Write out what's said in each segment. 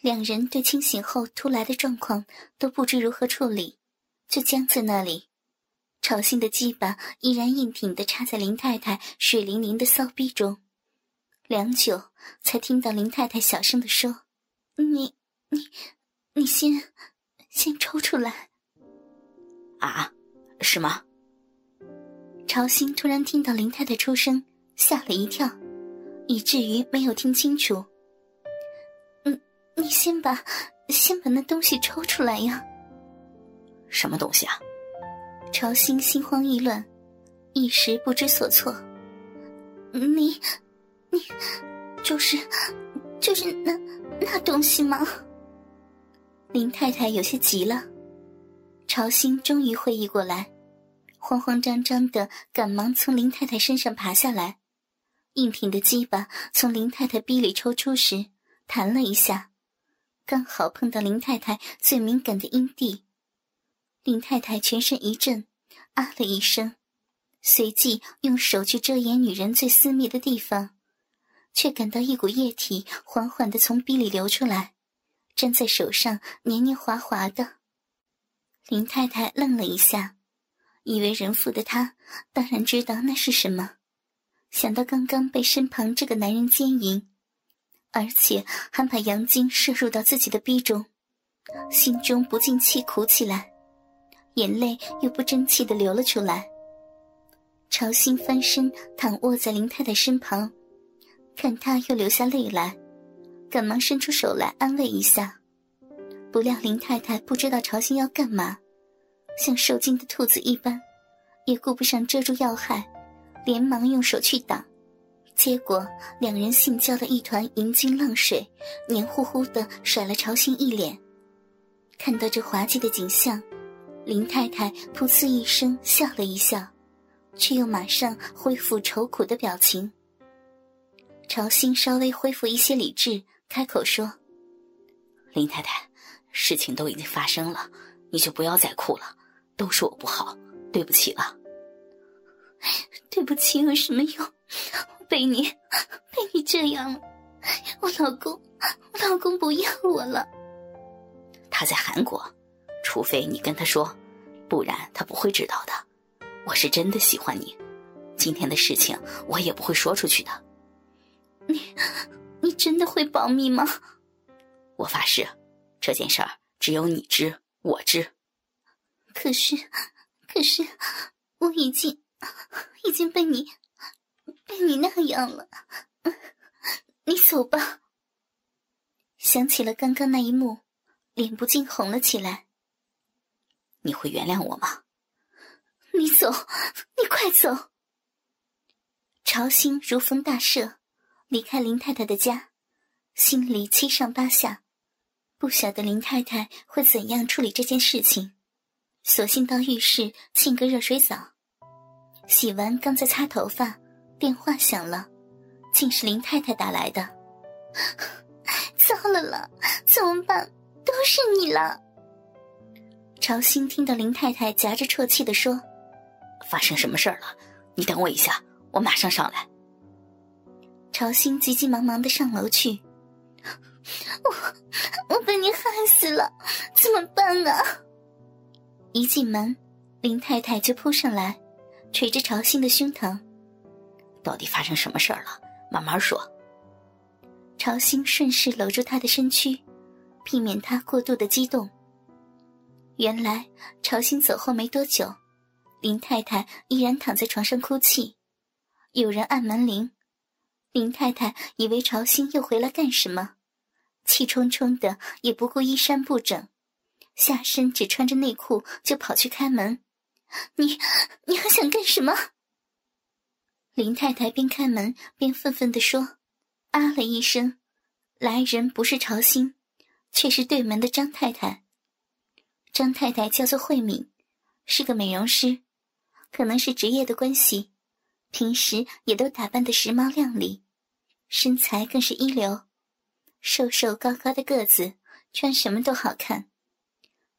两人对清醒后突来的状况都不知如何处理，就僵在那里。朝兴的鸡巴依然硬挺的插在林太太水灵灵的骚逼中，良久才听到林太太小声的说：“你、你、你先、先抽出来。”啊，是吗？朝兴突然听到林太太出声，吓了一跳，以至于没有听清楚。你先把，先把那东西抽出来呀！什么东西啊？朝兴心慌意乱，一时不知所措。你，你，就是，就是那那东西吗？林太太有些急了。朝兴终于会意过来，慌慌张张的赶忙从林太太身上爬下来，硬挺的鸡巴从林太太逼里抽出时，弹了一下。刚好碰到林太太最敏感的阴蒂，林太太全身一震，啊了一声，随即用手去遮掩女人最私密的地方，却感到一股液体缓缓的从鼻里流出来，粘在手上黏黏滑滑的。林太太愣了一下，以为人妇的她当然知道那是什么，想到刚刚被身旁这个男人奸淫。而且还把阳精射入到自己的逼中，心中不禁气苦起来，眼泪又不争气的流了出来。朝兴翻身躺卧在林太太身旁，看她又流下泪来，赶忙伸出手来安慰一下。不料林太太不知道朝兴要干嘛，像受惊的兔子一般，也顾不上遮住要害，连忙用手去挡。结果两人性交的一团银金浪水，黏糊糊的甩了朝兴一脸。看到这滑稽的景象，林太太噗呲一声笑了一笑，却又马上恢复愁苦的表情。朝兴稍微恢复一些理智，开口说：“林太太，事情都已经发生了，你就不要再哭了，都是我不好，对不起了。对不起有什么用？”被你，被你这样了，我老公，我老公不要我了。他在韩国，除非你跟他说，不然他不会知道的。我是真的喜欢你，今天的事情我也不会说出去的。你，你真的会保密吗？我发誓，这件事儿只有你知，我知。可是，可是，我已经，已经被你。被你那样了，你走吧。想起了刚刚那一幕，脸不禁红了起来。你会原谅我吗？你走，你快走。朝兴如逢大赦，离开林太太的家，心里七上八下，不晓得林太太会怎样处理这件事情，索性到浴室浸个热水澡，洗完刚在擦头发。电话响了，竟是林太太打来的。糟了了，怎么办？都是你了。朝兴听到林太太夹着啜泣的说：“发生什么事儿了？你等我一下，我马上上来。”朝兴急急忙忙的上楼去。我我被你害死了，怎么办啊？一进门，林太太就扑上来，捶着朝兴的胸膛。到底发生什么事儿了？慢慢说。朝兴顺势搂住他的身躯，避免他过度的激动。原来朝兴走后没多久，林太太依然躺在床上哭泣。有人按门铃，林太太以为朝兴又回来干什么，气冲冲的也不顾衣衫不整，下身只穿着内裤就跑去开门。你你还想干什么？林太太边开门边愤愤地说：“啊了一声，来人不是朝兴，却是对门的张太太。张太太叫做慧敏，是个美容师，可能是职业的关系，平时也都打扮的时髦靓丽，身材更是一流，瘦瘦高高的个子，穿什么都好看。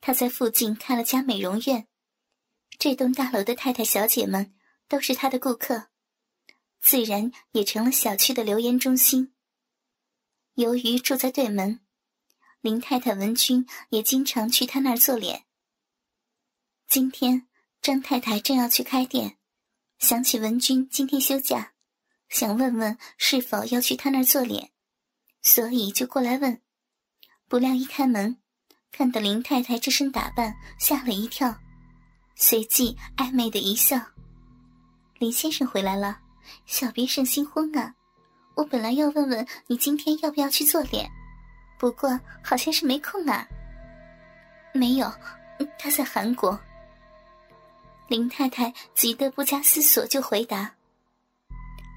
她在附近开了家美容院，这栋大楼的太太小姐们都是她的顾客。”自然也成了小区的留言中心。由于住在对门，林太太文君也经常去他那儿做脸。今天张太太正要去开店，想起文君今天休假，想问问是否要去他那儿做脸，所以就过来问。不料一开门，看到林太太这身打扮，吓了一跳，随即暧昧的一笑：“林先生回来了，小别胜新婚啊！我本来要问问你今天要不要去做脸，不过好像是没空啊。”“没有，他在韩国。”林太太急得不加思索就回答。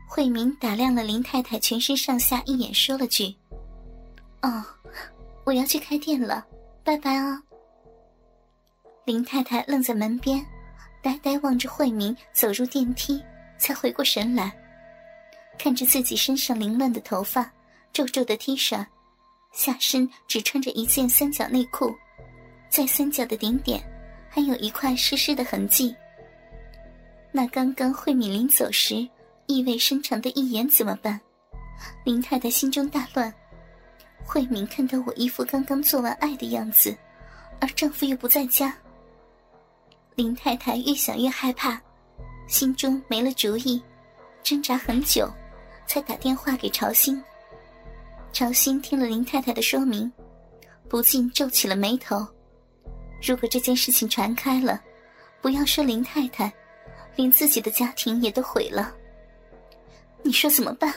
慧明打量了林太太全身上下一眼，说了句：“哦，我要去开店了，拜拜啊。”林太太愣在门边，呆呆望着慧明走入电梯，才回过神来，看着自己身上凌乱的头发、皱皱的 T 恤，下身只穿着一件三角内裤，在三角的顶点还有一块湿湿的痕迹。那刚刚慧敏临走时意味深长的一眼怎么办？林太太心中大乱。慧敏看到我一副刚刚做完爱的样子，而丈夫又不在家。林太太越想越害怕，心中没了主意，挣扎很久，才打电话给朝兴。朝兴听了林太太的说明，不禁皱起了眉头。如果这件事情传开了，不要说林太太。连自己的家庭也都毁了，你说怎么办？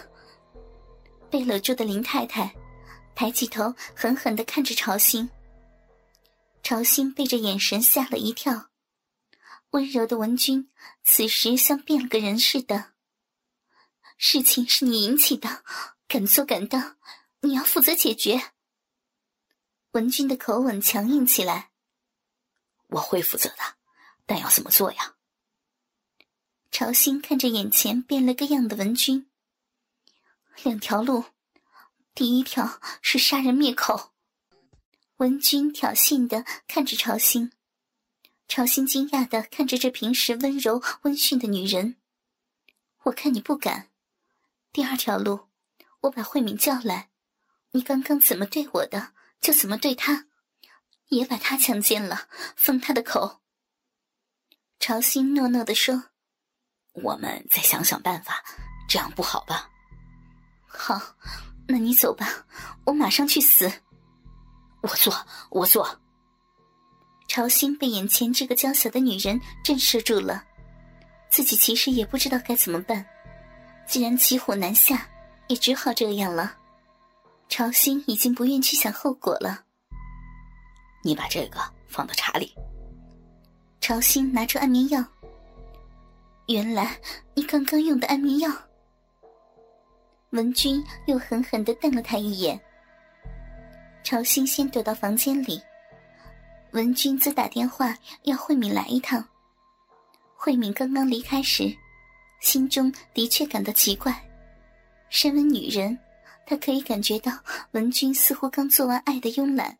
被搂住的林太太抬起头，狠狠的看着朝兴。朝兴被这眼神吓了一跳，温柔的文君此时像变了个人似的。事情是你引起的，敢做敢当，你要负责解决。文君的口吻强硬起来。我会负责的，但要怎么做呀？朝兴看着眼前变了个样的文君，两条路，第一条是杀人灭口。文君挑衅的看着朝兴，朝心惊讶的看着这平时温柔温驯的女人。我看你不敢。第二条路，我把慧敏叫来，你刚刚怎么对我的，就怎么对她，也把她强奸了，封她的口。朝心诺诺的说。我们再想想办法，这样不好吧？好，那你走吧，我马上去死。我做，我做。朝兴被眼前这个娇小的女人震慑住了，自己其实也不知道该怎么办。既然骑虎难下，也只好这样了。朝兴已经不愿去想后果了。你把这个放到茶里。朝兴拿出安眠药。原来你刚刚用的安眠药。文君又狠狠的瞪了他一眼。朝兴先躲到房间里，文君自打电话要慧敏来一趟。慧敏刚刚离开时，心中的确感到奇怪。身为女人，她可以感觉到文君似乎刚做完爱的慵懒，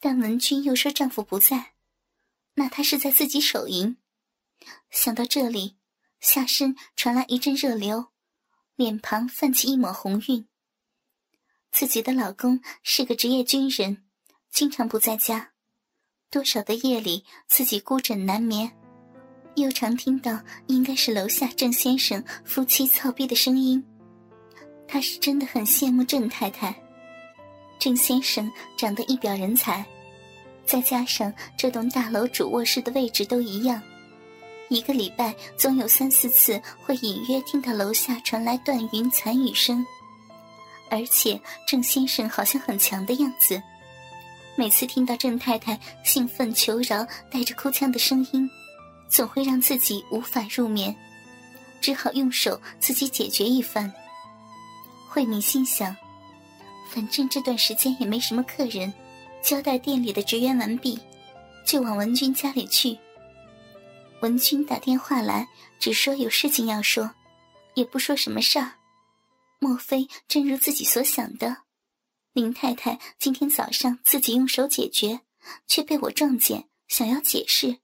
但文君又说丈夫不在，那她是在自己手淫。想到这里，下身传来一阵热流，脸庞泛起一抹红晕。自己的老公是个职业军人，经常不在家，多少的夜里自己孤枕难眠，又常听到应该是楼下郑先生夫妻操逼的声音。他是真的很羡慕郑太太，郑先生长得一表人才，再加上这栋大楼主卧室的位置都一样。一个礼拜总有三四次会隐约听到楼下传来断云残雨声，而且郑先生好像很强的样子。每次听到郑太太兴奋求饶、带着哭腔的声音，总会让自己无法入眠，只好用手自己解决一番。慧敏心想，反正这段时间也没什么客人，交代店里的职员完毕，就往文君家里去。文君打电话来，只说有事情要说，也不说什么事儿。莫非正如自己所想的，林太太今天早上自己用手解决，却被我撞见，想要解释。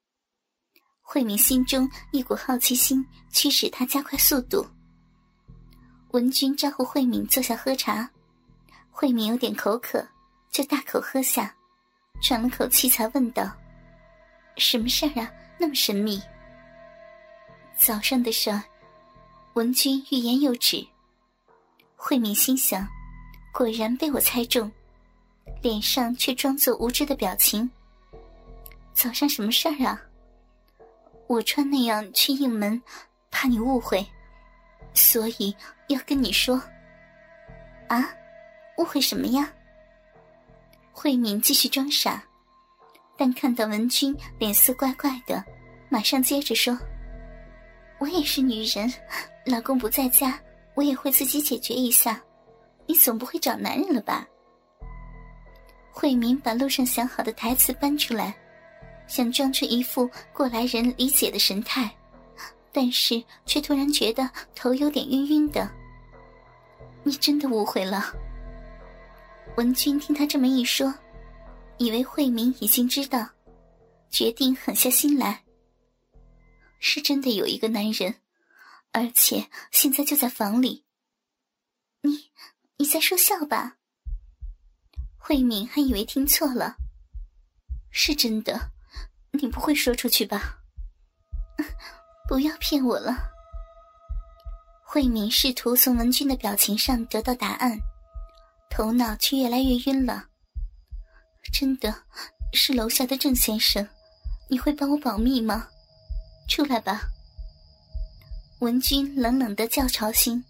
慧敏心中一股好奇心驱使她加快速度。文君招呼慧敏坐下喝茶，慧敏有点口渴，就大口喝下，喘了口气才问道：“什么事儿啊？那么神秘？”早上的事儿，文君欲言又止。慧敏心想，果然被我猜中，脸上却装作无知的表情。早上什么事儿啊？我穿那样去应门，怕你误会，所以要跟你说。啊，误会什么呀？慧敏继续装傻，但看到文君脸色怪怪的，马上接着说：“我也是女人，老公不在家，我也会自己解决一下。你总不会找男人了吧？”慧敏把路上想好的台词搬出来，想装出一副过来人理解的神态，但是却突然觉得头有点晕晕的。你真的误会了。文君听他这么一说，以为慧明已经知道，决定狠下心来。是真的有一个男人，而且现在就在房里。你，你在说笑吧？慧敏还以为听错了。是真的，你不会说出去吧？不要骗我了。慧敏试图从文君的表情上得到答案。头脑却越来越晕了。真的，是楼下的郑先生，你会帮我保密吗？出来吧。文君冷冷的叫朝兴，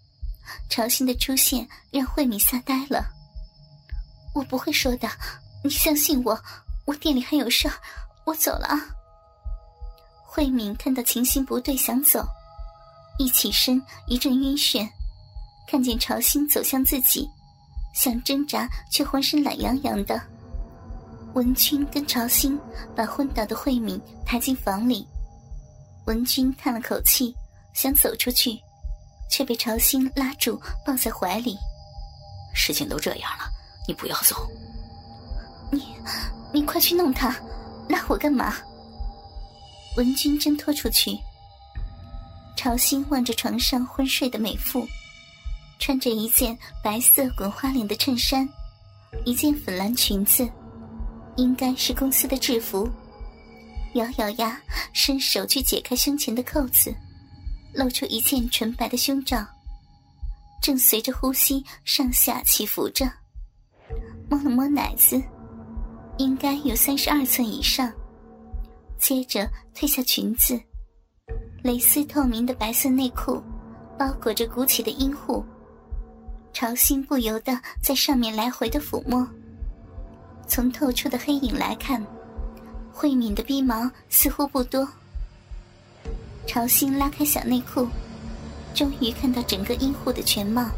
朝兴的出现让慧敏吓呆了。我不会说的，你相信我，我店里还有事，我走了啊。慧敏看到情形不对，想走，一起身一阵晕眩，看见朝兴走向自己。想挣扎，却浑身懒洋洋的。文君跟朝兴把昏倒的慧敏抬进房里。文君叹了口气，想走出去，却被朝兴拉住，抱在怀里。事情都这样了，你不要走。你，你快去弄他，拉我干嘛？文君挣脱出去。朝兴望着床上昏睡的美妇。穿着一件白色滚花领的衬衫，一件粉蓝裙子，应该是公司的制服。咬咬牙，伸手去解开胸前的扣子，露出一件纯白的胸罩，正随着呼吸上下起伏着。摸了摸奶子，应该有三十二寸以上。接着褪下裙子，蕾丝透明的白色内裤包裹着鼓起的阴户。朝心不由得在上面来回的抚摸。从透出的黑影来看，慧敏的鼻毛似乎不多。朝心拉开小内裤，终于看到整个阴户的全貌。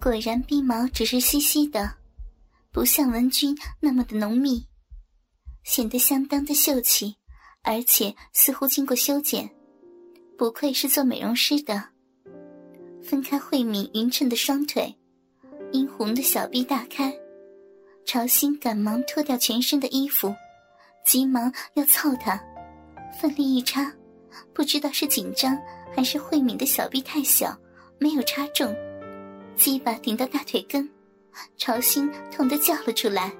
果然，逼毛只是稀稀的，不像文君那么的浓密，显得相当的秀气，而且似乎经过修剪。不愧是做美容师的。分开慧敏匀称的双腿，殷红的小臂大开，朝心赶忙脱掉全身的衣服，急忙要凑他，奋力一插，不知道是紧张还是慧敏的小臂太小，没有插中，鸡巴顶到大腿根，朝心痛得叫了出来。